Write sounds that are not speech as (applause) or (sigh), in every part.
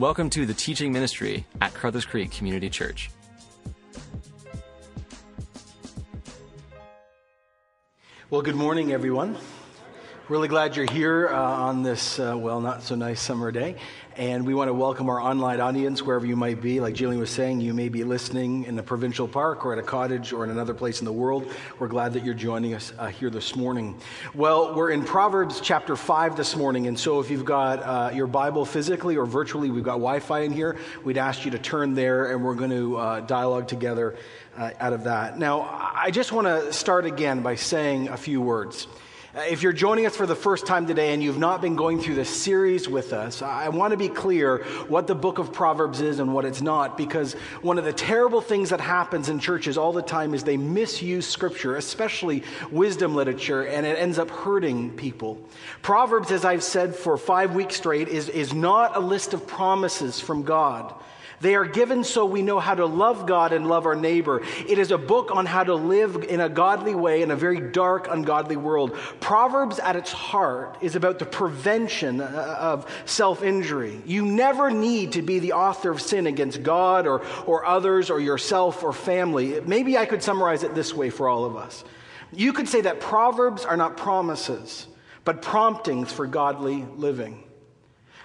Welcome to the teaching ministry at Carruthers Creek Community Church. Well, good morning, everyone. Really glad you're here uh, on this, uh, well, not so nice summer day. And we want to welcome our online audience wherever you might be. Like Jillian was saying, you may be listening in a provincial park or at a cottage or in another place in the world. We're glad that you're joining us uh, here this morning. Well, we're in Proverbs chapter 5 this morning. And so if you've got uh, your Bible physically or virtually, we've got Wi Fi in here. We'd ask you to turn there and we're going to uh, dialogue together uh, out of that. Now, I just want to start again by saying a few words. Uh, if you're joining us for the first time today and you've not been going through this series with us, I want to be clear what the book of Proverbs is and what it's not, because one of the terrible things that happens in churches all the time is they misuse scripture, especially wisdom literature, and it ends up hurting people. Proverbs, as I've said for five weeks straight, is, is not a list of promises from God. They are given so we know how to love God and love our neighbor. It is a book on how to live in a godly way in a very dark, ungodly world. Proverbs at its heart is about the prevention uh, of self injury. You never need to be the author of sin against God or, or others or yourself or family. Maybe I could summarize it this way for all of us. You could say that Proverbs are not promises, but promptings for godly living.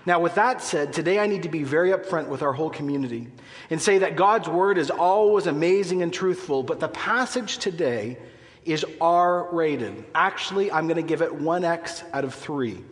Now, with that said, today I need to be very upfront with our whole community and say that God's word is always amazing and truthful, but the passage today is R rated. Actually, I'm going to give it 1X out of 3.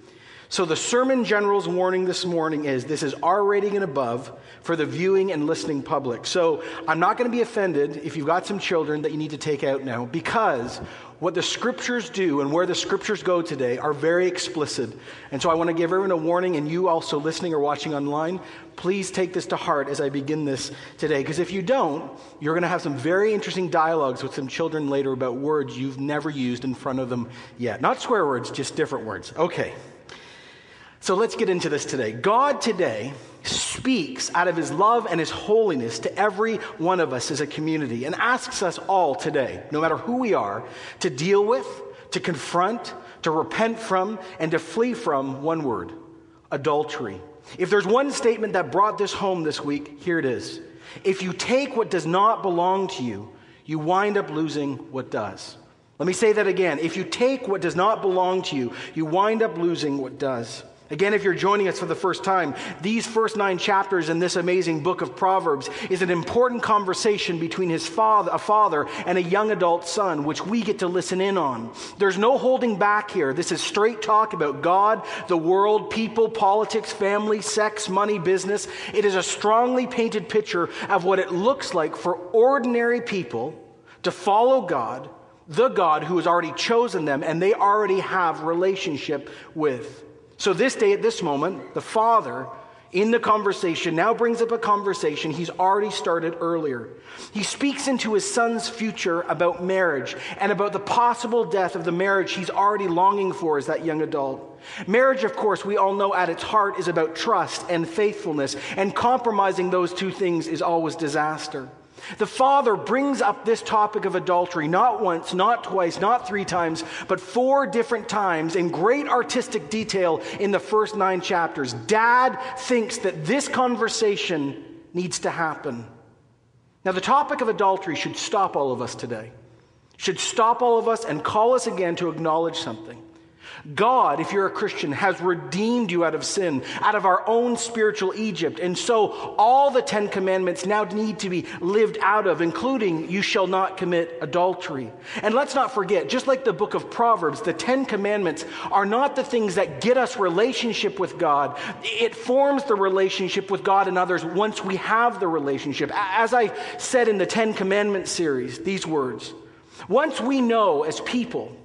So the Sermon General's warning this morning is this is R rating and above for the viewing and listening public. So I'm not going to be offended if you've got some children that you need to take out now because what the scriptures do and where the scriptures go today are very explicit. And so I want to give everyone a warning, and you also listening or watching online, please take this to heart as I begin this today. Because if you don't, you're going to have some very interesting dialogues with some children later about words you've never used in front of them yet. Not swear words, just different words. Okay. So let's get into this today. God today speaks out of his love and his holiness to every one of us as a community and asks us all today, no matter who we are, to deal with, to confront, to repent from, and to flee from one word adultery. If there's one statement that brought this home this week, here it is. If you take what does not belong to you, you wind up losing what does. Let me say that again. If you take what does not belong to you, you wind up losing what does. Again, if you're joining us for the first time, these first nine chapters in this amazing book of Proverbs is an important conversation between his father, a father and a young adult son, which we get to listen in on. There's no holding back here. This is straight talk about God, the world, people, politics, family, sex, money, business. It is a strongly painted picture of what it looks like for ordinary people to follow God, the God who has already chosen them and they already have relationship with. So, this day, at this moment, the father in the conversation now brings up a conversation he's already started earlier. He speaks into his son's future about marriage and about the possible death of the marriage he's already longing for as that young adult. Marriage, of course, we all know at its heart is about trust and faithfulness, and compromising those two things is always disaster. The father brings up this topic of adultery not once, not twice, not three times, but four different times in great artistic detail in the first nine chapters. Dad thinks that this conversation needs to happen. Now, the topic of adultery should stop all of us today, should stop all of us and call us again to acknowledge something. God, if you're a Christian, has redeemed you out of sin, out of our own spiritual Egypt. And so all the Ten Commandments now need to be lived out of, including you shall not commit adultery. And let's not forget, just like the book of Proverbs, the Ten Commandments are not the things that get us relationship with God. It forms the relationship with God and others once we have the relationship. As I said in the Ten Commandments series, these words, once we know as people,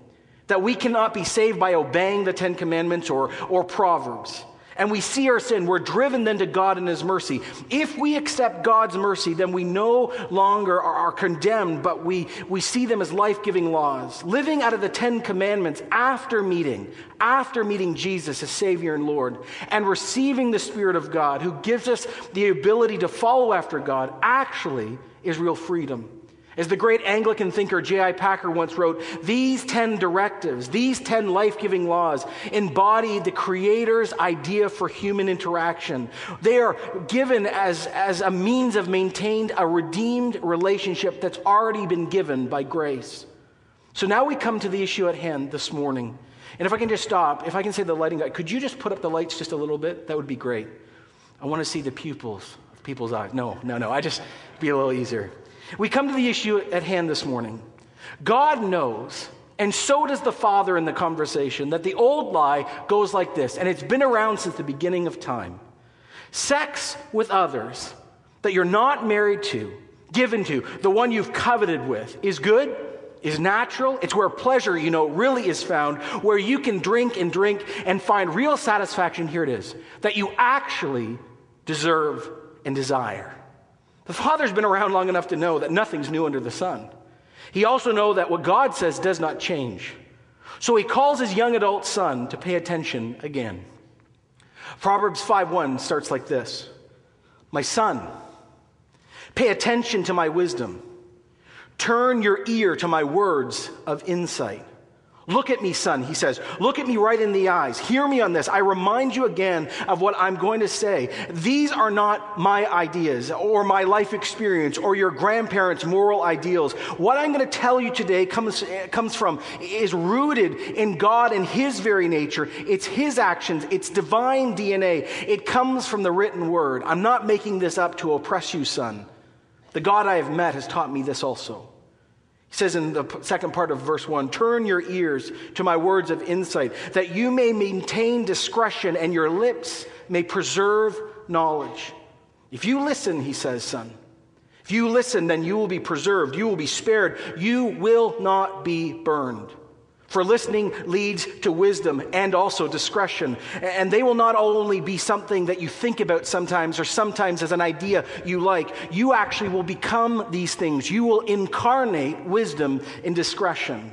that we cannot be saved by obeying the Ten Commandments or, or Proverbs. And we see our sin, we're driven then to God and His mercy. If we accept God's mercy, then we no longer are, are condemned, but we, we see them as life giving laws. Living out of the Ten Commandments after meeting, after meeting Jesus as Savior and Lord, and receiving the Spirit of God who gives us the ability to follow after God, actually is real freedom. As the great Anglican thinker J.I. Packer once wrote, these 10 directives, these 10 life giving laws embody the Creator's idea for human interaction. They are given as, as a means of maintaining a redeemed relationship that's already been given by grace. So now we come to the issue at hand this morning. And if I can just stop, if I can say the lighting guy, could you just put up the lights just a little bit? That would be great. I want to see the pupils of people's eyes. No, no, no. I just be a little easier. We come to the issue at hand this morning. God knows, and so does the Father in the conversation, that the old lie goes like this, and it's been around since the beginning of time. Sex with others that you're not married to, given to, the one you've coveted with, is good, is natural. It's where pleasure, you know, really is found, where you can drink and drink and find real satisfaction. Here it is that you actually deserve and desire. The Father's been around long enough to know that nothing's new under the sun. He also knows that what God says does not change. So he calls his young adult son to pay attention again. Proverbs 5:1 starts like this. My son, pay attention to my wisdom. Turn your ear to my words of insight. Look at me, son, he says. Look at me right in the eyes. Hear me on this. I remind you again of what I'm going to say. These are not my ideas or my life experience or your grandparents' moral ideals. What I'm going to tell you today comes, comes from, is rooted in God and His very nature. It's His actions, it's divine DNA. It comes from the written word. I'm not making this up to oppress you, son. The God I have met has taught me this also. He says in the second part of verse 1 Turn your ears to my words of insight, that you may maintain discretion and your lips may preserve knowledge. If you listen, he says, son, if you listen, then you will be preserved, you will be spared, you will not be burned. For listening leads to wisdom and also discretion. And they will not only be something that you think about sometimes or sometimes as an idea you like, you actually will become these things. You will incarnate wisdom in discretion.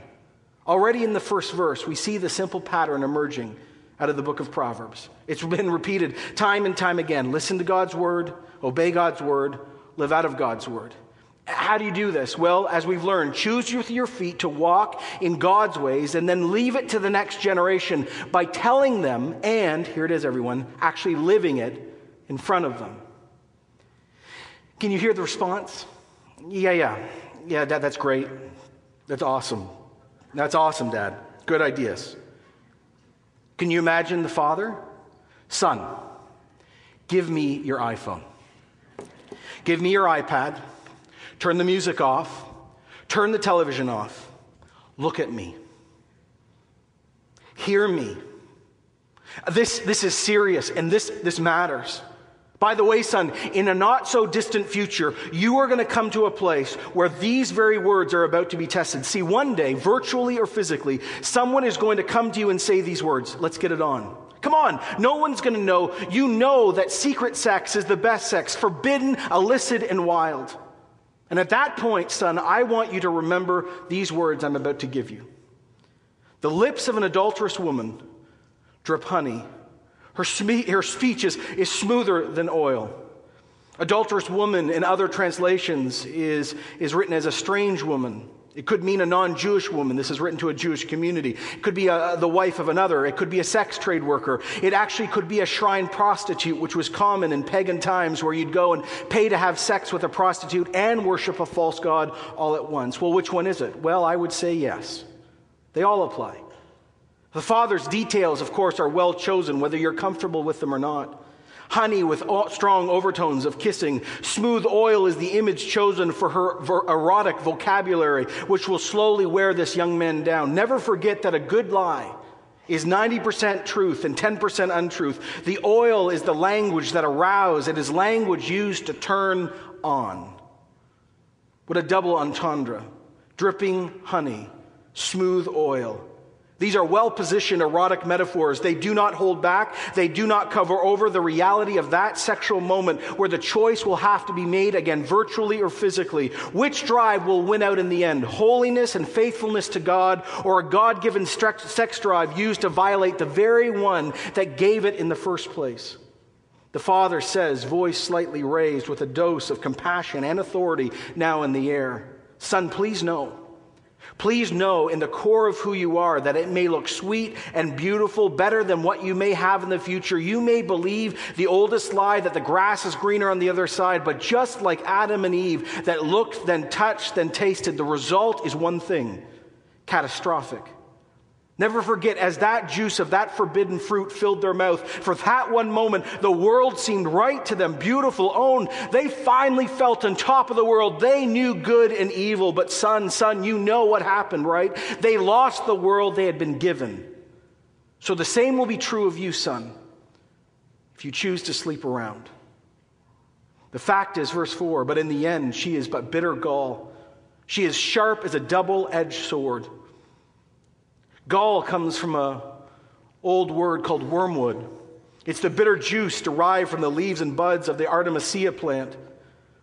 Already in the first verse, we see the simple pattern emerging out of the book of Proverbs. It's been repeated time and time again. Listen to God's word, obey God's word, live out of God's word. How do you do this? Well, as we've learned, choose with your feet to walk in God's ways and then leave it to the next generation by telling them, and here it is, everyone, actually living it in front of them. Can you hear the response? Yeah, yeah. Yeah, Dad, that's great. That's awesome. That's awesome, Dad. Good ideas. Can you imagine the father? Son, give me your iPhone. Give me your iPad. Turn the music off. Turn the television off. Look at me. Hear me. This, this is serious and this, this matters. By the way, son, in a not so distant future, you are going to come to a place where these very words are about to be tested. See, one day, virtually or physically, someone is going to come to you and say these words. Let's get it on. Come on, no one's going to know. You know that secret sex is the best sex, forbidden, illicit, and wild. And at that point, son, I want you to remember these words I'm about to give you. The lips of an adulterous woman drip honey. Her, sme- her speech is, is smoother than oil. Adulterous woman in other translations is, is written as a strange woman. It could mean a non Jewish woman. This is written to a Jewish community. It could be a, the wife of another. It could be a sex trade worker. It actually could be a shrine prostitute, which was common in pagan times where you'd go and pay to have sex with a prostitute and worship a false god all at once. Well, which one is it? Well, I would say yes. They all apply. The Father's details, of course, are well chosen, whether you're comfortable with them or not honey with strong overtones of kissing. Smooth oil is the image chosen for her erotic vocabulary, which will slowly wear this young man down. Never forget that a good lie is 90% truth and 10% untruth. The oil is the language that arouses, it is language used to turn on. What a double entendre. Dripping honey, smooth oil. These are well positioned erotic metaphors. They do not hold back. They do not cover over the reality of that sexual moment where the choice will have to be made again, virtually or physically. Which drive will win out in the end? Holiness and faithfulness to God, or a God given sex drive used to violate the very one that gave it in the first place? The father says, voice slightly raised with a dose of compassion and authority now in the air. Son, please know. Please know in the core of who you are that it may look sweet and beautiful, better than what you may have in the future. You may believe the oldest lie that the grass is greener on the other side, but just like Adam and Eve that looked, then touched, then tasted, the result is one thing catastrophic. Never forget, as that juice of that forbidden fruit filled their mouth, for that one moment, the world seemed right to them, beautiful, owned. They finally felt on top of the world. They knew good and evil. But, son, son, you know what happened, right? They lost the world they had been given. So the same will be true of you, son, if you choose to sleep around. The fact is, verse 4, but in the end, she is but bitter gall. She is sharp as a double edged sword. Gall comes from an old word called wormwood. It's the bitter juice derived from the leaves and buds of the Artemisia plant.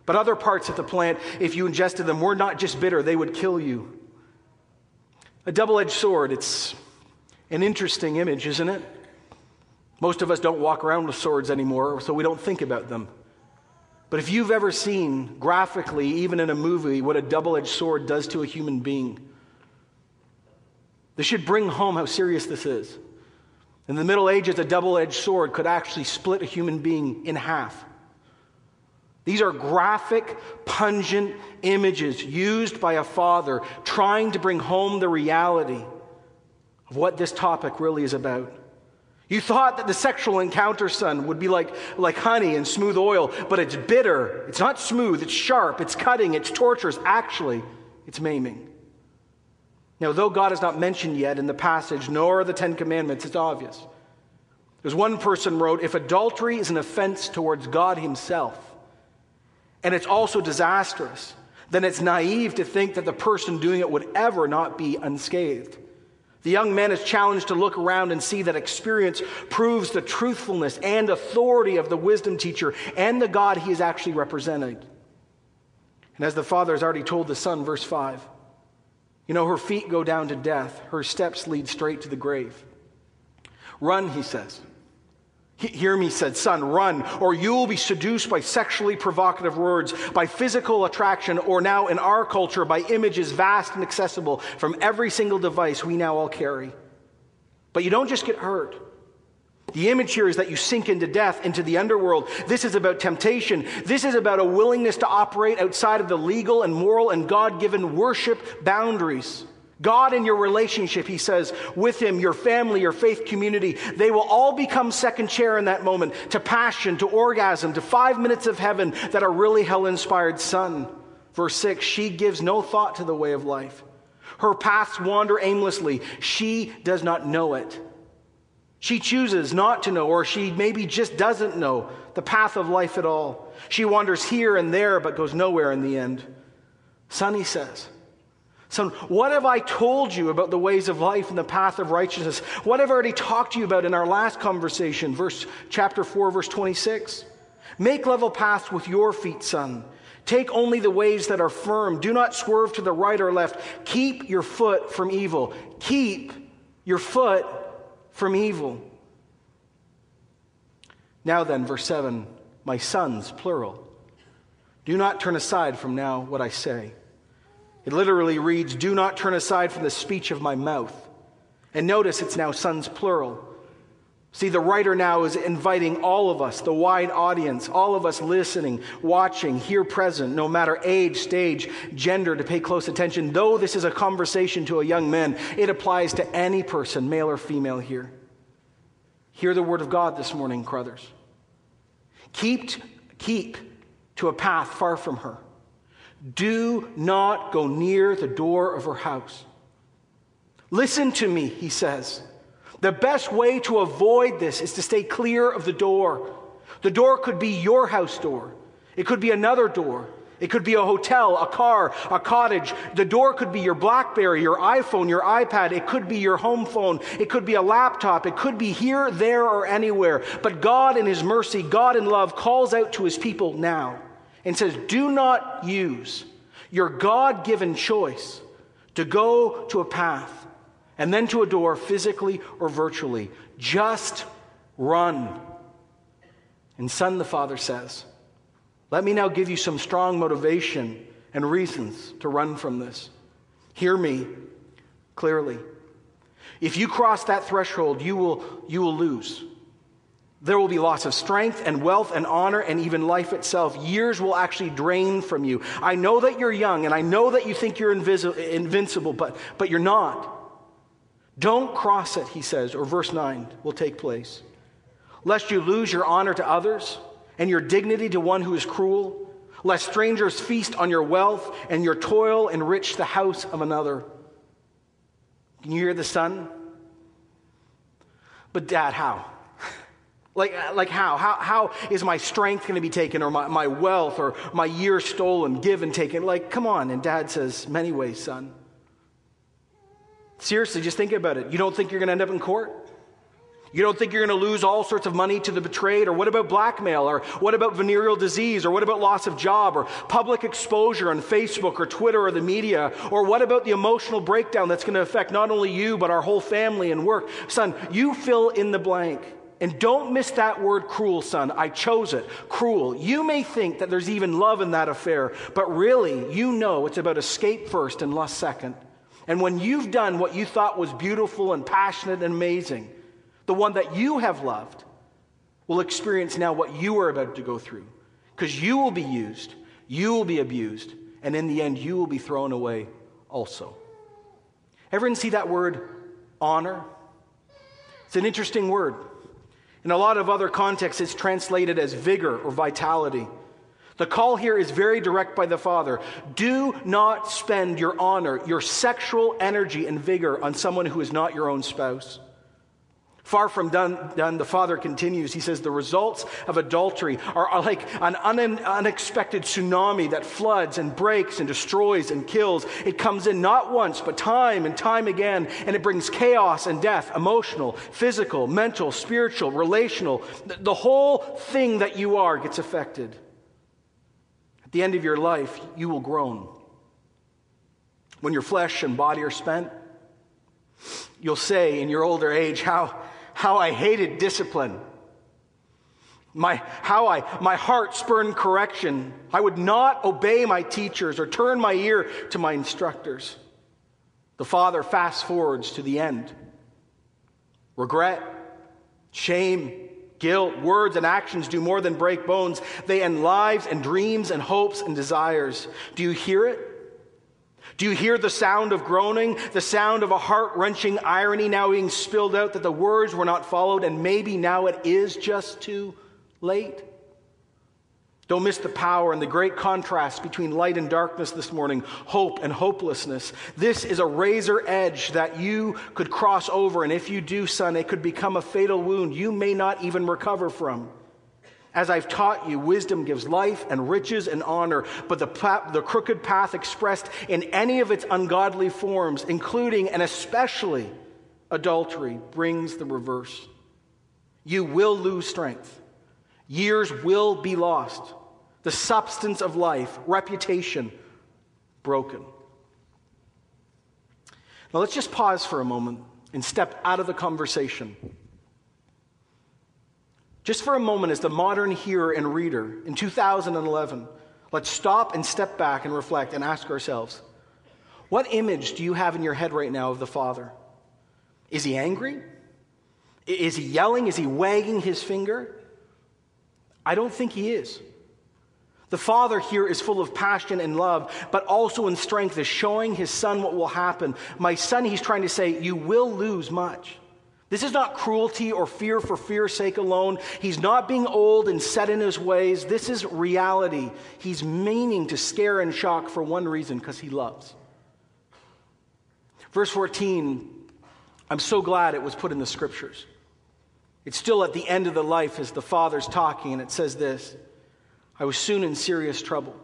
But other parts of the plant, if you ingested them, were not just bitter, they would kill you. A double edged sword, it's an interesting image, isn't it? Most of us don't walk around with swords anymore, so we don't think about them. But if you've ever seen graphically, even in a movie, what a double edged sword does to a human being, this should bring home how serious this is. In the Middle Ages, a double edged sword could actually split a human being in half. These are graphic, pungent images used by a father trying to bring home the reality of what this topic really is about. You thought that the sexual encounter, son, would be like, like honey and smooth oil, but it's bitter. It's not smooth, it's sharp, it's cutting, it's torturous. Actually, it's maiming. Now, though God is not mentioned yet in the passage, nor the Ten Commandments, it's obvious. There's one person wrote, if adultery is an offense towards God Himself, and it's also disastrous, then it's naive to think that the person doing it would ever not be unscathed. The young man is challenged to look around and see that experience proves the truthfulness and authority of the wisdom teacher and the God he is actually representing. And as the father has already told the son, verse 5, you know, her feet go down to death, her steps lead straight to the grave. Run, he says. Hear me, said, son, run, or you will be seduced by sexually provocative words, by physical attraction, or now in our culture, by images vast and accessible from every single device we now all carry. But you don't just get hurt. The image here is that you sink into death, into the underworld. This is about temptation. This is about a willingness to operate outside of the legal and moral and God given worship boundaries. God and your relationship, he says, with him, your family, your faith community, they will all become second chair in that moment to passion, to orgasm, to five minutes of heaven that are really hell inspired son. Verse 6 She gives no thought to the way of life. Her paths wander aimlessly. She does not know it. She chooses not to know, or she maybe just doesn't know the path of life at all. She wanders here and there, but goes nowhere in the end. Son, he says, Son, what have I told you about the ways of life and the path of righteousness? What have I already talked to you about in our last conversation, verse chapter 4, verse 26? Make level paths with your feet, son. Take only the ways that are firm. Do not swerve to the right or left. Keep your foot from evil. Keep your foot from evil. Now then, verse 7 My sons, plural. Do not turn aside from now what I say. It literally reads, Do not turn aside from the speech of my mouth. And notice it's now sons, plural. See, the writer now is inviting all of us, the wide audience, all of us listening, watching, here present, no matter age, stage, gender, to pay close attention. Though this is a conversation to a young man, it applies to any person, male or female, here. Hear the word of God this morning, brothers. Keep, keep to a path far from her. Do not go near the door of her house. Listen to me, he says. The best way to avoid this is to stay clear of the door. The door could be your house door, it could be another door. It could be a hotel, a car, a cottage. The door could be your Blackberry, your iPhone, your iPad. It could be your home phone. It could be a laptop. It could be here, there, or anywhere. But God, in His mercy, God in love, calls out to His people now and says, Do not use your God given choice to go to a path and then to a door physically or virtually. Just run. And son, the father says, let me now give you some strong motivation and reasons to run from this. Hear me clearly. If you cross that threshold, you will, you will lose. There will be loss of strength and wealth and honor and even life itself. Years will actually drain from you. I know that you're young and I know that you think you're invincible, but, but you're not. Don't cross it, he says, or verse 9 will take place. Lest you lose your honor to others and your dignity to one who is cruel, lest strangers feast on your wealth and your toil enrich the house of another. Can you hear the son? But, Dad, how? (laughs) Like, uh, like how? how? How is my strength going to be taken, or my, my wealth, or my years stolen, given, taken? Like, come on. And dad says, Many ways, son. Seriously, just think about it. You don't think you're going to end up in court? You don't think you're going to lose all sorts of money to the betrayed? Or what about blackmail? Or what about venereal disease? Or what about loss of job? Or public exposure on Facebook or Twitter or the media? Or what about the emotional breakdown that's going to affect not only you, but our whole family and work? Son, you fill in the blank. And don't miss that word cruel, son. I chose it. Cruel. You may think that there's even love in that affair, but really, you know it's about escape first and lust second. And when you've done what you thought was beautiful and passionate and amazing, the one that you have loved will experience now what you are about to go through. Because you will be used, you will be abused, and in the end, you will be thrown away also. Everyone see that word honor? It's an interesting word. In a lot of other contexts, it's translated as vigor or vitality. The call here is very direct by the Father. Do not spend your honor, your sexual energy and vigor on someone who is not your own spouse. Far from done, done, the father continues. He says, The results of adultery are like an un- unexpected tsunami that floods and breaks and destroys and kills. It comes in not once, but time and time again, and it brings chaos and death emotional, physical, mental, spiritual, relational. The, the whole thing that you are gets affected. The end of your life, you will groan. When your flesh and body are spent, you'll say in your older age, How how I hated discipline. My, how I, my heart spurned correction. I would not obey my teachers or turn my ear to my instructors. The father fast forwards to the end. Regret, shame, guilt, words, and actions do more than break bones. They end lives and dreams and hopes and desires. Do you hear it? Do you hear the sound of groaning, the sound of a heart wrenching irony now being spilled out that the words were not followed and maybe now it is just too late? Don't miss the power and the great contrast between light and darkness this morning, hope and hopelessness. This is a razor edge that you could cross over, and if you do, son, it could become a fatal wound you may not even recover from. As I've taught you, wisdom gives life and riches and honor, but the, the crooked path expressed in any of its ungodly forms, including and especially adultery, brings the reverse. You will lose strength, years will be lost, the substance of life, reputation, broken. Now let's just pause for a moment and step out of the conversation just for a moment, as the modern hearer and reader in 2011, let's stop and step back and reflect and ask ourselves what image do you have in your head right now of the Father? Is he angry? Is he yelling? Is he wagging his finger? I don't think he is. The Father here is full of passion and love, but also in strength, is showing his Son what will happen. My son, he's trying to say, you will lose much. This is not cruelty or fear for fear's sake alone. He's not being old and set in his ways. This is reality. He's meaning to scare and shock for one reason because he loves. Verse 14, I'm so glad it was put in the scriptures. It's still at the end of the life as the Father's talking, and it says this I was soon in serious trouble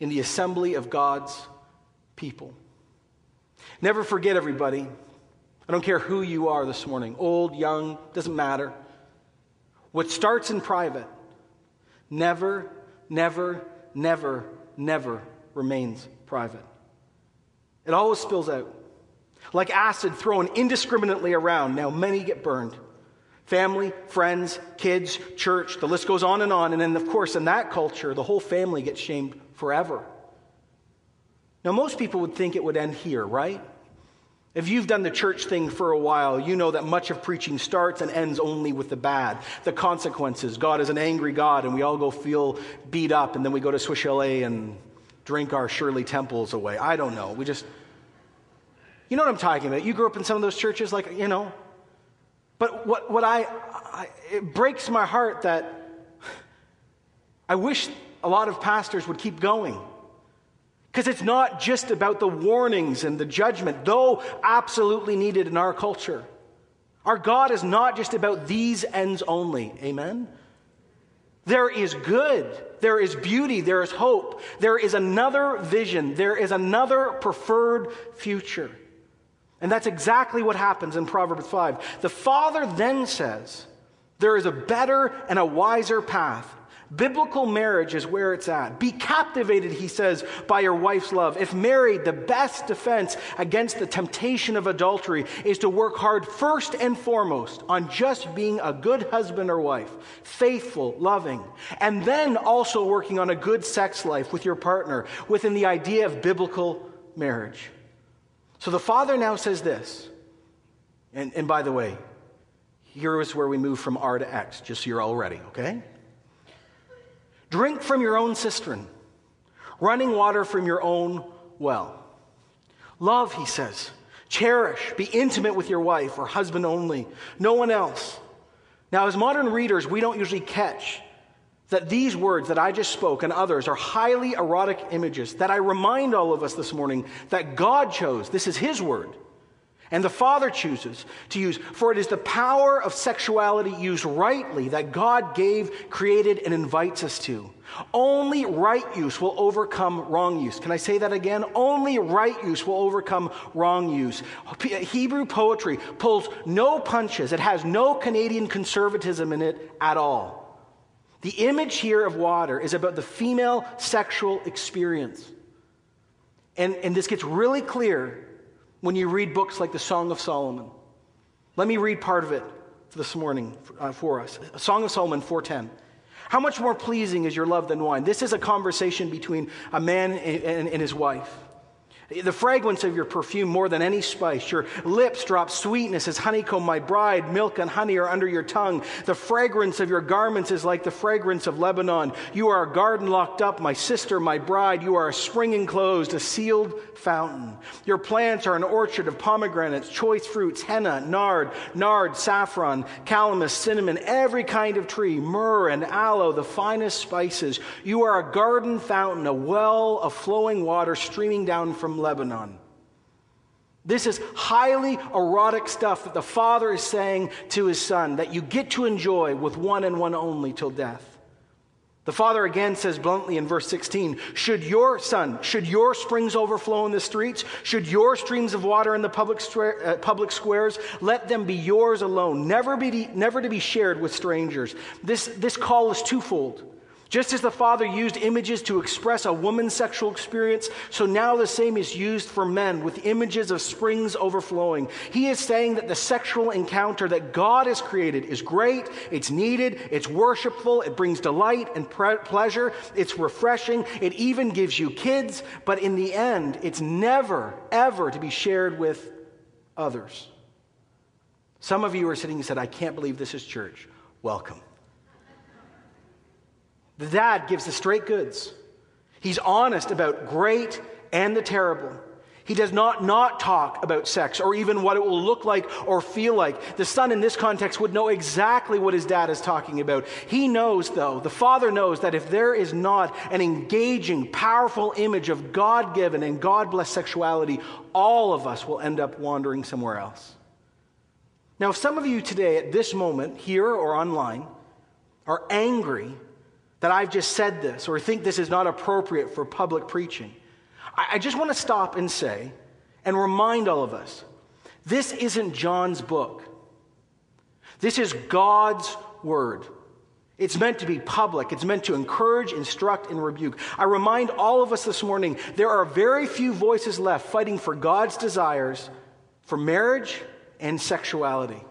in the assembly of God's people. Never forget, everybody, I don't care who you are this morning, old, young, doesn't matter. What starts in private never, never, never, never remains private. It always spills out. Like acid thrown indiscriminately around, now many get burned. Family, friends, kids, church, the list goes on and on. And then, of course, in that culture, the whole family gets shamed forever. Now, most people would think it would end here, right? If you've done the church thing for a while, you know that much of preaching starts and ends only with the bad, the consequences. God is an angry God, and we all go feel beat up, and then we go to Swiss Chalet and drink our Shirley Temples away. I don't know. We just, you know what I'm talking about. You grew up in some of those churches, like, you know. But what, what I, I it breaks my heart that I wish a lot of pastors would keep going. Because it's not just about the warnings and the judgment, though absolutely needed in our culture. Our God is not just about these ends only. Amen? There is good, there is beauty, there is hope, there is another vision, there is another preferred future. And that's exactly what happens in Proverbs 5. The Father then says, There is a better and a wiser path. Biblical marriage is where it's at. Be captivated, he says, by your wife's love. If married, the best defense against the temptation of adultery is to work hard first and foremost on just being a good husband or wife, faithful, loving, and then also working on a good sex life with your partner within the idea of biblical marriage. So the father now says this, and, and by the way, here is where we move from R to X, just so you're all ready, okay? Drink from your own cistern, running water from your own well. Love, he says. Cherish, be intimate with your wife or husband only, no one else. Now, as modern readers, we don't usually catch that these words that I just spoke and others are highly erotic images that I remind all of us this morning that God chose. This is His word. And the Father chooses to use, for it is the power of sexuality used rightly that God gave, created, and invites us to. Only right use will overcome wrong use. Can I say that again? Only right use will overcome wrong use. Hebrew poetry pulls no punches, it has no Canadian conservatism in it at all. The image here of water is about the female sexual experience. And, and this gets really clear when you read books like the Song of Solomon. Let me read part of it this morning uh, for us. Song of Solomon 410. How much more pleasing is your love than wine? This is a conversation between a man and, and, and his wife. The fragrance of your perfume more than any spice. Your lips drop sweetness as honeycomb, my bride. Milk and honey are under your tongue. The fragrance of your garments is like the fragrance of Lebanon. You are a garden locked up, my sister, my bride. You are a spring enclosed, a sealed fountain. Your plants are an orchard of pomegranates, choice fruits, henna, nard, nard, saffron, calamus, cinnamon, every kind of tree, myrrh and aloe, the finest spices. You are a garden fountain, a well of flowing water streaming down from Lebanon. This is highly erotic stuff that the father is saying to his son that you get to enjoy with one and one only till death. The father again says bluntly in verse 16 Should your son, should your springs overflow in the streets, should your streams of water in the public, uh, public squares, let them be yours alone, never, be, never to be shared with strangers. This, this call is twofold. Just as the Father used images to express a woman's sexual experience, so now the same is used for men with images of springs overflowing. He is saying that the sexual encounter that God has created is great, it's needed, it's worshipful, it brings delight and pre- pleasure, it's refreshing, it even gives you kids, but in the end, it's never, ever to be shared with others. Some of you are sitting and said, I can't believe this is church. Welcome. The dad gives the straight goods. He's honest about great and the terrible. He does not not talk about sex or even what it will look like or feel like. The son in this context would know exactly what his dad is talking about. He knows, though, the father knows that if there is not an engaging, powerful image of God given and God blessed sexuality, all of us will end up wandering somewhere else. Now, if some of you today, at this moment, here or online, are angry that I've just said this or think this is not appropriate for public preaching. I, just want to stop and say and remind all of us this isn't John's book. This is God's word. It's meant to be public. It's meant to encourage, instruct, and rebuke. I remind all of us this morning there are very few voices left fighting for God's desires for marriage and sexuality.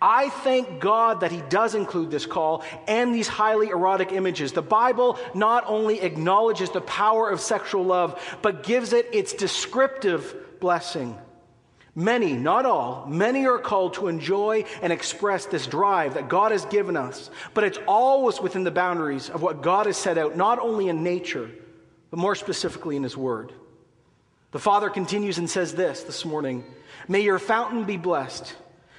I thank God that He does include this call and these highly erotic images. The Bible not only acknowledges the power of sexual love, but gives it its descriptive blessing. Many, not all, many are called to enjoy and express this drive that God has given us, but it's always within the boundaries of what God has set out, not only in nature, but more specifically in His Word. The Father continues and says this this morning May your fountain be blessed.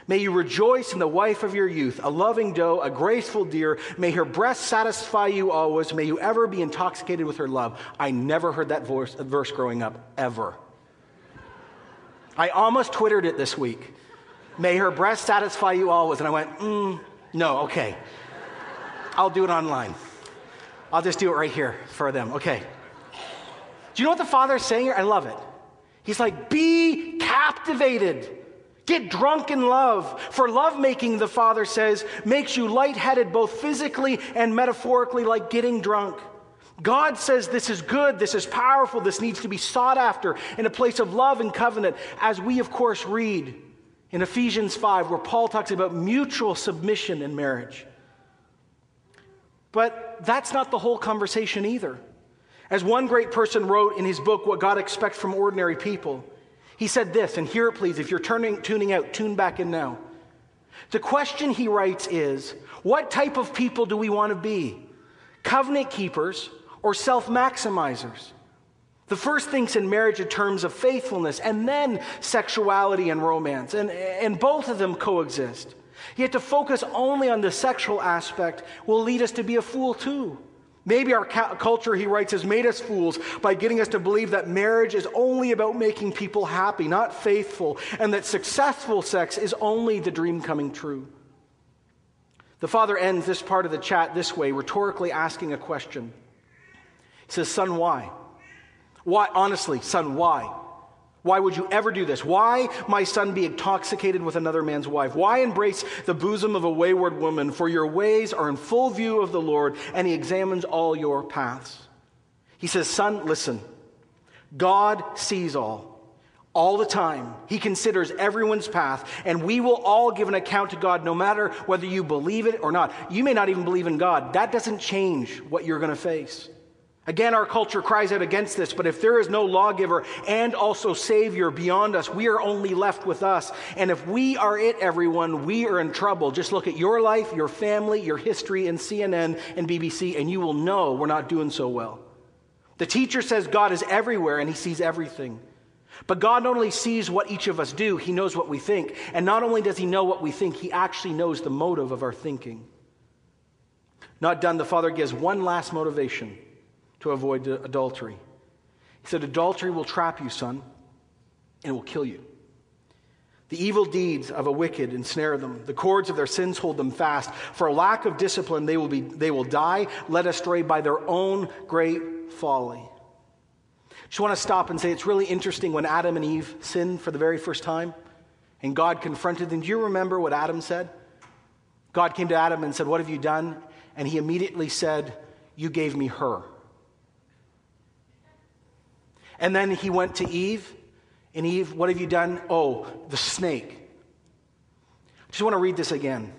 May you rejoice in the wife of your youth, a loving doe, a graceful deer. May her breast satisfy you always. May you ever be intoxicated with her love. I never heard that verse, verse growing up, ever. I almost Twittered it this week. May her breast satisfy you always. And I went, mm, no, okay. I'll do it online. I'll just do it right here for them. Okay. Do you know what the Father is saying here? I love it. He's like, be captivated. Get drunk in love. For lovemaking, the Father says, makes you lightheaded both physically and metaphorically, like getting drunk. God says this is good, this is powerful, this needs to be sought after in a place of love and covenant, as we, of course, read in Ephesians 5, where Paul talks about mutual submission in marriage. But that's not the whole conversation either. As one great person wrote in his book, What God Expects from Ordinary People, he said this, and hear it please. If you're turning, tuning out, tune back in now. The question he writes is what type of people do we want to be? Covenant keepers or self maximizers? The first thinks in marriage in terms of faithfulness and then sexuality and romance, and, and both of them coexist. Yet to focus only on the sexual aspect will lead us to be a fool too. Maybe our ca- culture, he writes, has made us fools by getting us to believe that marriage is only about making people happy, not faithful, and that successful sex is only the dream coming true. The father ends this part of the chat this way, rhetorically asking a question. He says, Son, why? Why, honestly, son, why? Why would you ever do this? Why, my son, be intoxicated with another man's wife? Why embrace the bosom of a wayward woman? For your ways are in full view of the Lord, and he examines all your paths. He says, Son, listen. God sees all, all the time. He considers everyone's path, and we will all give an account to God no matter whether you believe it or not. You may not even believe in God. That doesn't change what you're going to face. Again, our culture cries out against this, but if there is no lawgiver and also Savior beyond us, we are only left with us. And if we are it, everyone, we are in trouble. Just look at your life, your family, your history and CNN and BBC, and you will know we're not doing so well. The teacher says God is everywhere and he sees everything. But God not only sees what each of us do, he knows what we think. And not only does he know what we think, he actually knows the motive of our thinking. Not done, the Father gives one last motivation to avoid adultery. He said, Adultery will trap you, son, and it will kill you. The evil deeds of a wicked ensnare them. The cords of their sins hold them fast. For lack of discipline, they will, be, they will die, led astray by their own great folly. Just want to stop and say it's really interesting when Adam and Eve sinned for the very first time and God confronted them. Do you remember what Adam said? God came to Adam and said, What have you done? And he immediately said, You gave me her. And then he went to Eve. And Eve, what have you done? Oh, the snake. I just want to read this again.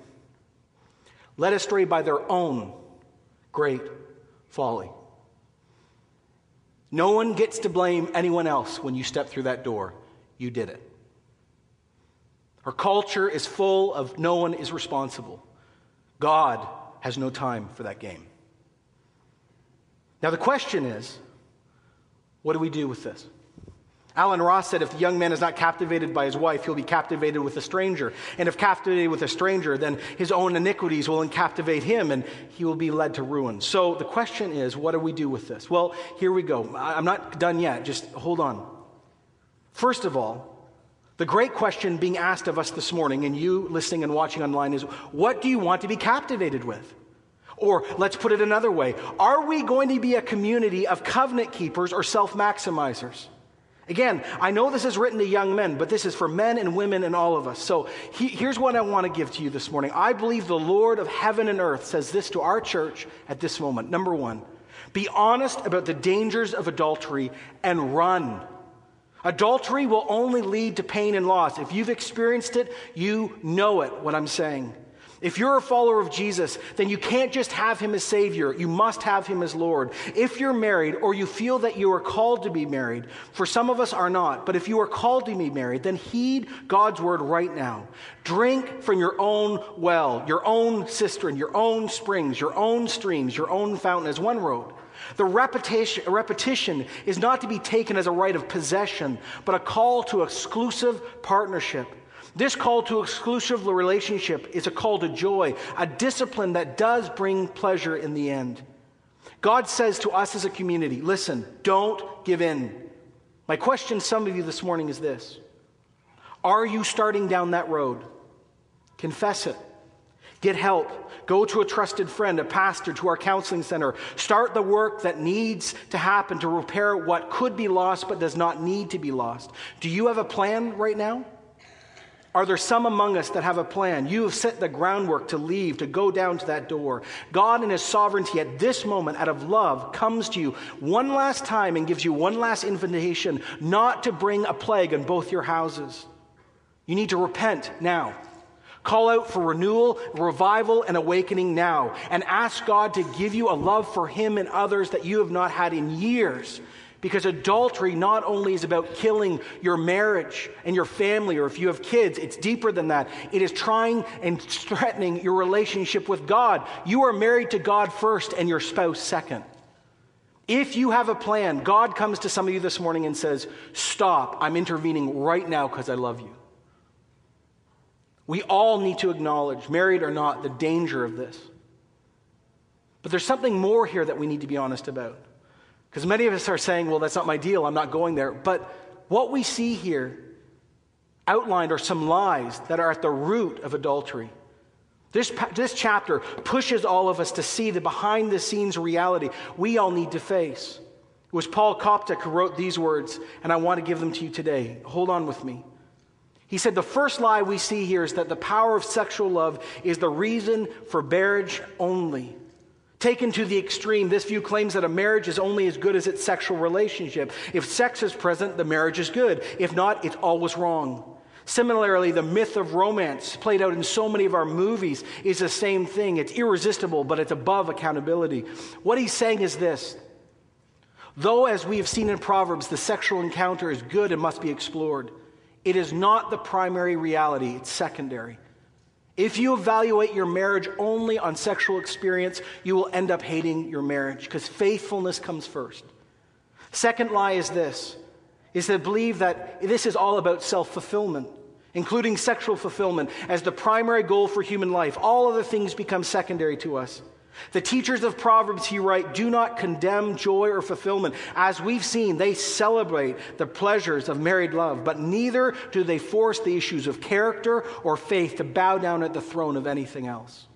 Led astray by their own great folly. No one gets to blame anyone else when you step through that door. You did it. Our culture is full of no one is responsible. God has no time for that game. Now, the question is what do we do with this? Allen Ross said if the young man is not captivated by his wife, he'll be captivated with a stranger. And if captivated with a stranger, then his own iniquities will captivate him and he will be led to ruin. So the question is, what do we do with this? Well, here we go. I'm not done yet. Just hold on. First of all, the great question being asked of us this morning, and you listening and watching online, is what do you want to be captivated with? Or let's put it another way Are we going to be a community of covenant keepers or self maximizers? Again, I know this is written to young men, but this is for men and women and all of us. So he, here's what I want to give to you this morning. I believe the Lord of heaven and earth says this to our church at this moment. Number one, be honest about the dangers of adultery and run. Adultery will only lead to pain and loss. If you've experienced it, you know it, what I'm saying. If you're a follower of Jesus, then you can't just have him as Savior, you must have him as Lord. If you're married or you feel that you are called to be married, for some of us are not, but if you are called to be married, then heed God's word right now. Drink from your own well, your own cistern, your own springs, your own streams, your own fountain, as one wrote. The repetition, repetition is not to be taken as a right of possession, but a call to exclusive partnership. This call to exclusive relationship is a call to joy, a discipline that does bring pleasure in the end. God says to us as a community listen, don't give in. My question to some of you this morning is this Are you starting down that road? Confess it. Get help. Go to a trusted friend, a pastor, to our counseling center. Start the work that needs to happen to repair what could be lost but does not need to be lost. Do you have a plan right now? Are there some among us that have a plan? You have set the groundwork to leave, to go down to that door. God, in His sovereignty, at this moment, out of love, comes to you one last time and gives you one last invitation not to bring a plague on both your houses. You need to repent now. Call out for renewal, revival, and awakening now. And ask God to give you a love for Him and others that you have not had in years. Because adultery not only is about killing your marriage and your family, or if you have kids, it's deeper than that. It is trying and threatening your relationship with God. You are married to God first and your spouse second. If you have a plan, God comes to some of you this morning and says, Stop, I'm intervening right now because I love you. We all need to acknowledge, married or not, the danger of this. But there's something more here that we need to be honest about. Because many of us are saying, well, that's not my deal, I'm not going there. But what we see here outlined are some lies that are at the root of adultery. This, this chapter pushes all of us to see the behind the scenes reality we all need to face. It was Paul Koptak who wrote these words, and I want to give them to you today. Hold on with me. He said the first lie we see here is that the power of sexual love is the reason for marriage only. Taken to the extreme, this view claims that a marriage is only as good as its sexual relationship. If sex is present, the marriage is good. If not, it's always wrong. Similarly, the myth of romance, played out in so many of our movies, is the same thing. It's irresistible, but it's above accountability. What he's saying is this Though, as we have seen in Proverbs, the sexual encounter is good and must be explored, it is not the primary reality, it's secondary. If you evaluate your marriage only on sexual experience, you will end up hating your marriage because faithfulness comes first. Second lie is this is to believe that this is all about self-fulfillment, including sexual fulfillment as the primary goal for human life. All other things become secondary to us. The teachers of Proverbs, he writes, do not condemn joy or fulfillment. As we've seen, they celebrate the pleasures of married love, but neither do they force the issues of character or faith to bow down at the throne of anything else.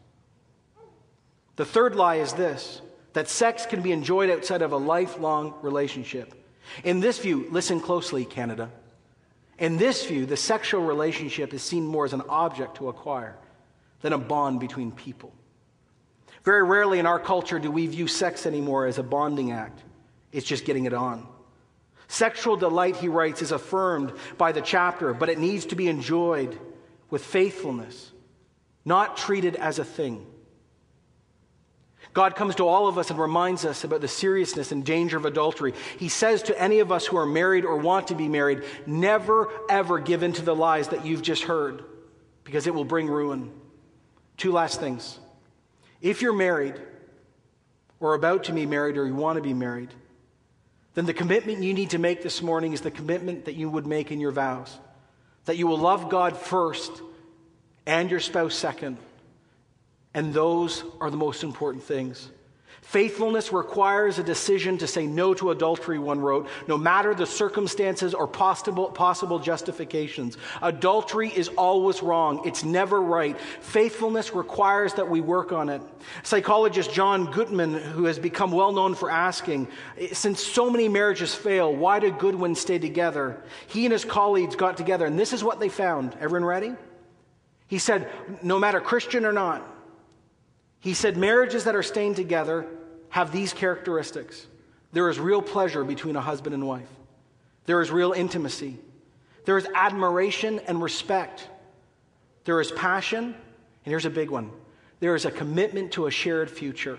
The third lie is this that sex can be enjoyed outside of a lifelong relationship. In this view, listen closely, Canada. In this view, the sexual relationship is seen more as an object to acquire than a bond between people. Very rarely in our culture do we view sex anymore as a bonding act, it's just getting it on. Sexual delight, he writes, is affirmed by the chapter, but it needs to be enjoyed with faithfulness, not treated as a thing. God comes to all of us and reminds us about the seriousness and danger of adultery. He says to any of us who are married or want to be married, never, ever give in to the lies that you've just heard because it will bring ruin. Two last things. If you're married, or about to be married, or you want to be married, then the commitment you need to make this morning is the commitment that you would make in your vows that you will love God first and your spouse second. And those are the most important things. Faithfulness requires a decision to say no to adultery, one wrote, no matter the circumstances or possible, possible justifications. Adultery is always wrong, it's never right. Faithfulness requires that we work on it. Psychologist John Gottman, who has become well known for asking, since so many marriages fail, why do good ones stay together? He and his colleagues got together, and this is what they found. Everyone ready? He said, no matter Christian or not, he said marriages that are staying together have these characteristics there is real pleasure between a husband and wife. There is real intimacy. There is admiration and respect. There is passion. And here's a big one there is a commitment to a shared future.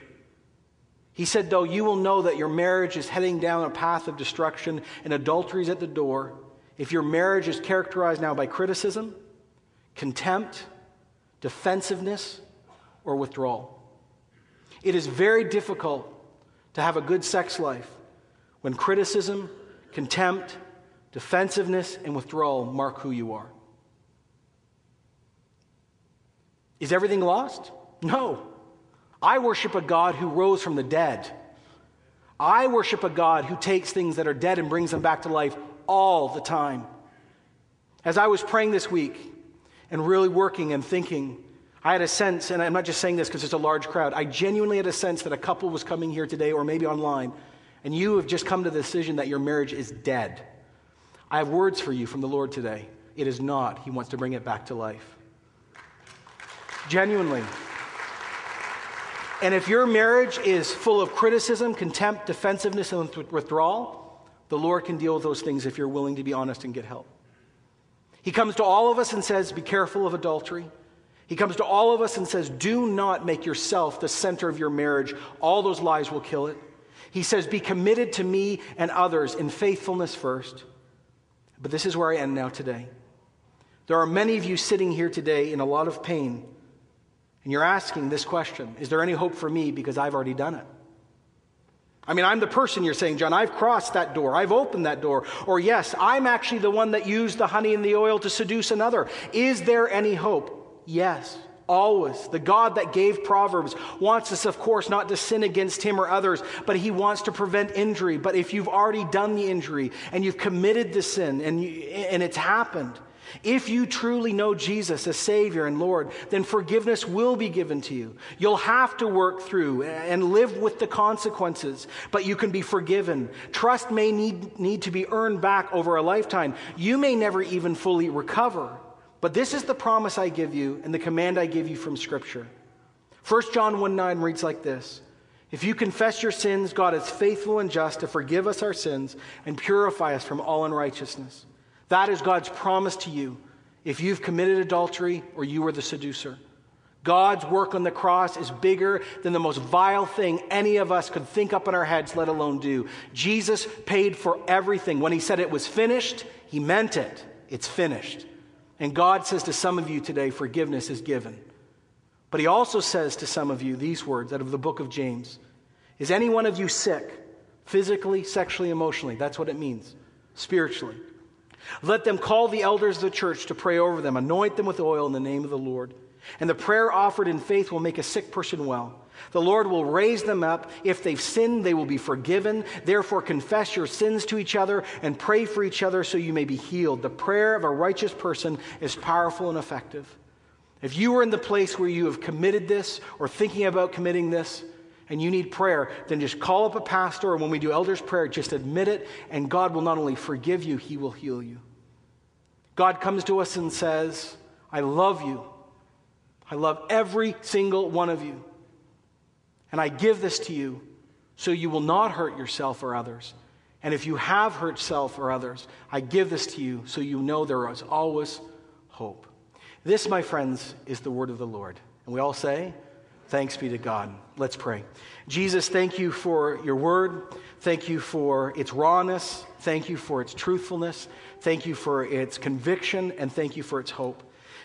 He said, though, you will know that your marriage is heading down a path of destruction and adultery is at the door. If your marriage is characterized now by criticism, contempt, defensiveness, or withdrawal. It is very difficult to have a good sex life when criticism, contempt, defensiveness, and withdrawal mark who you are. Is everything lost? No. I worship a God who rose from the dead. I worship a God who takes things that are dead and brings them back to life all the time. As I was praying this week and really working and thinking, I had a sense, and I'm not just saying this because it's a large crowd, I genuinely had a sense that a couple was coming here today or maybe online, and you have just come to the decision that your marriage is dead. I have words for you from the Lord today. It is not. He wants to bring it back to life. Genuinely. And if your marriage is full of criticism, contempt, defensiveness, and withdrawal, the Lord can deal with those things if you're willing to be honest and get help. He comes to all of us and says, Be careful of adultery. He comes to all of us and says, Do not make yourself the center of your marriage. All those lies will kill it. He says, Be committed to me and others in faithfulness first. But this is where I end now today. There are many of you sitting here today in a lot of pain and you're asking this question Is there any hope for me because I've already done it? I mean, I'm the person you're saying, John, I've crossed that door. I've opened that door. Or, yes, I'm actually the one that used the honey and the oil to seduce another. Is there any hope? Yes, always. The God that gave Proverbs wants us, of course, not to sin against him or others, but he wants to prevent injury. But if you've already done the injury and you've committed the sin and, you, and it's happened, if you truly know Jesus as Savior and Lord, then forgiveness will be given to you. You'll have to work through and live with the consequences, but you can be forgiven. Trust may need, need to be earned back over a lifetime. You may never even fully recover. But this is the promise I give you and the command I give you from Scripture. 1 John 1 9 reads like this If you confess your sins, God is faithful and just to forgive us our sins and purify us from all unrighteousness. That is God's promise to you if you've committed adultery or you were the seducer. God's work on the cross is bigger than the most vile thing any of us could think up in our heads, let alone do. Jesus paid for everything. When he said it was finished, he meant it. It's finished. And God says to some of you today, forgiveness is given. But he also says to some of you these words out of the book of James Is any one of you sick, physically, sexually, emotionally? That's what it means, spiritually. Let them call the elders of the church to pray over them, anoint them with oil in the name of the Lord. And the prayer offered in faith will make a sick person well. The Lord will raise them up. If they've sinned, they will be forgiven. Therefore, confess your sins to each other and pray for each other so you may be healed. The prayer of a righteous person is powerful and effective. If you are in the place where you have committed this or thinking about committing this, and you need prayer, then just call up a pastor, or when we do elders' prayer, just admit it, and God will not only forgive you, He will heal you. God comes to us and says, I love you. I love every single one of you. And I give this to you so you will not hurt yourself or others. And if you have hurt self or others, I give this to you so you know there is always hope. This, my friends, is the word of the Lord. And we all say, Thanks be to God. Let's pray. Jesus, thank you for your word. Thank you for its rawness. Thank you for its truthfulness. Thank you for its conviction. And thank you for its hope.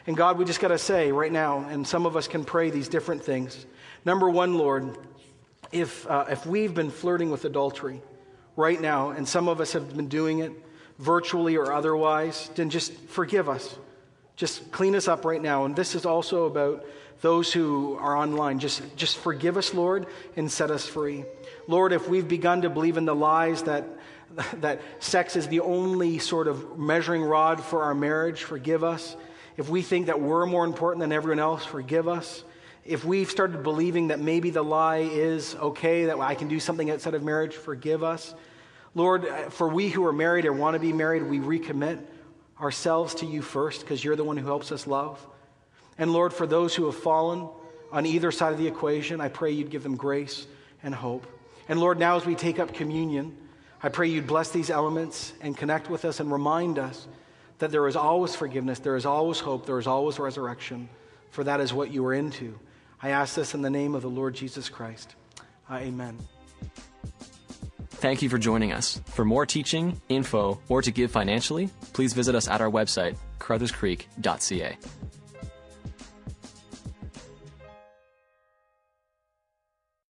And God, we just got to say right now, and some of us can pray these different things. Number one, Lord, if, uh, if we've been flirting with adultery right now, and some of us have been doing it virtually or otherwise, then just forgive us. Just clean us up right now. And this is also about those who are online, just, just forgive us, Lord, and set us free. Lord, if we've begun to believe in the lies that, that sex is the only sort of measuring rod for our marriage, forgive us. If we think that we're more important than everyone else, forgive us. If we've started believing that maybe the lie is okay, that I can do something outside of marriage, forgive us. Lord, for we who are married or want to be married, we recommit ourselves to you first because you're the one who helps us love. And Lord, for those who have fallen on either side of the equation, I pray you'd give them grace and hope. And Lord, now as we take up communion, I pray you'd bless these elements and connect with us and remind us that there is always forgiveness, there is always hope, there is always resurrection, for that is what you are into. I ask this in the name of the Lord Jesus Christ. Uh, amen. Thank you for joining us. For more teaching, info, or to give financially, please visit us at our website, carrutherscreek.ca.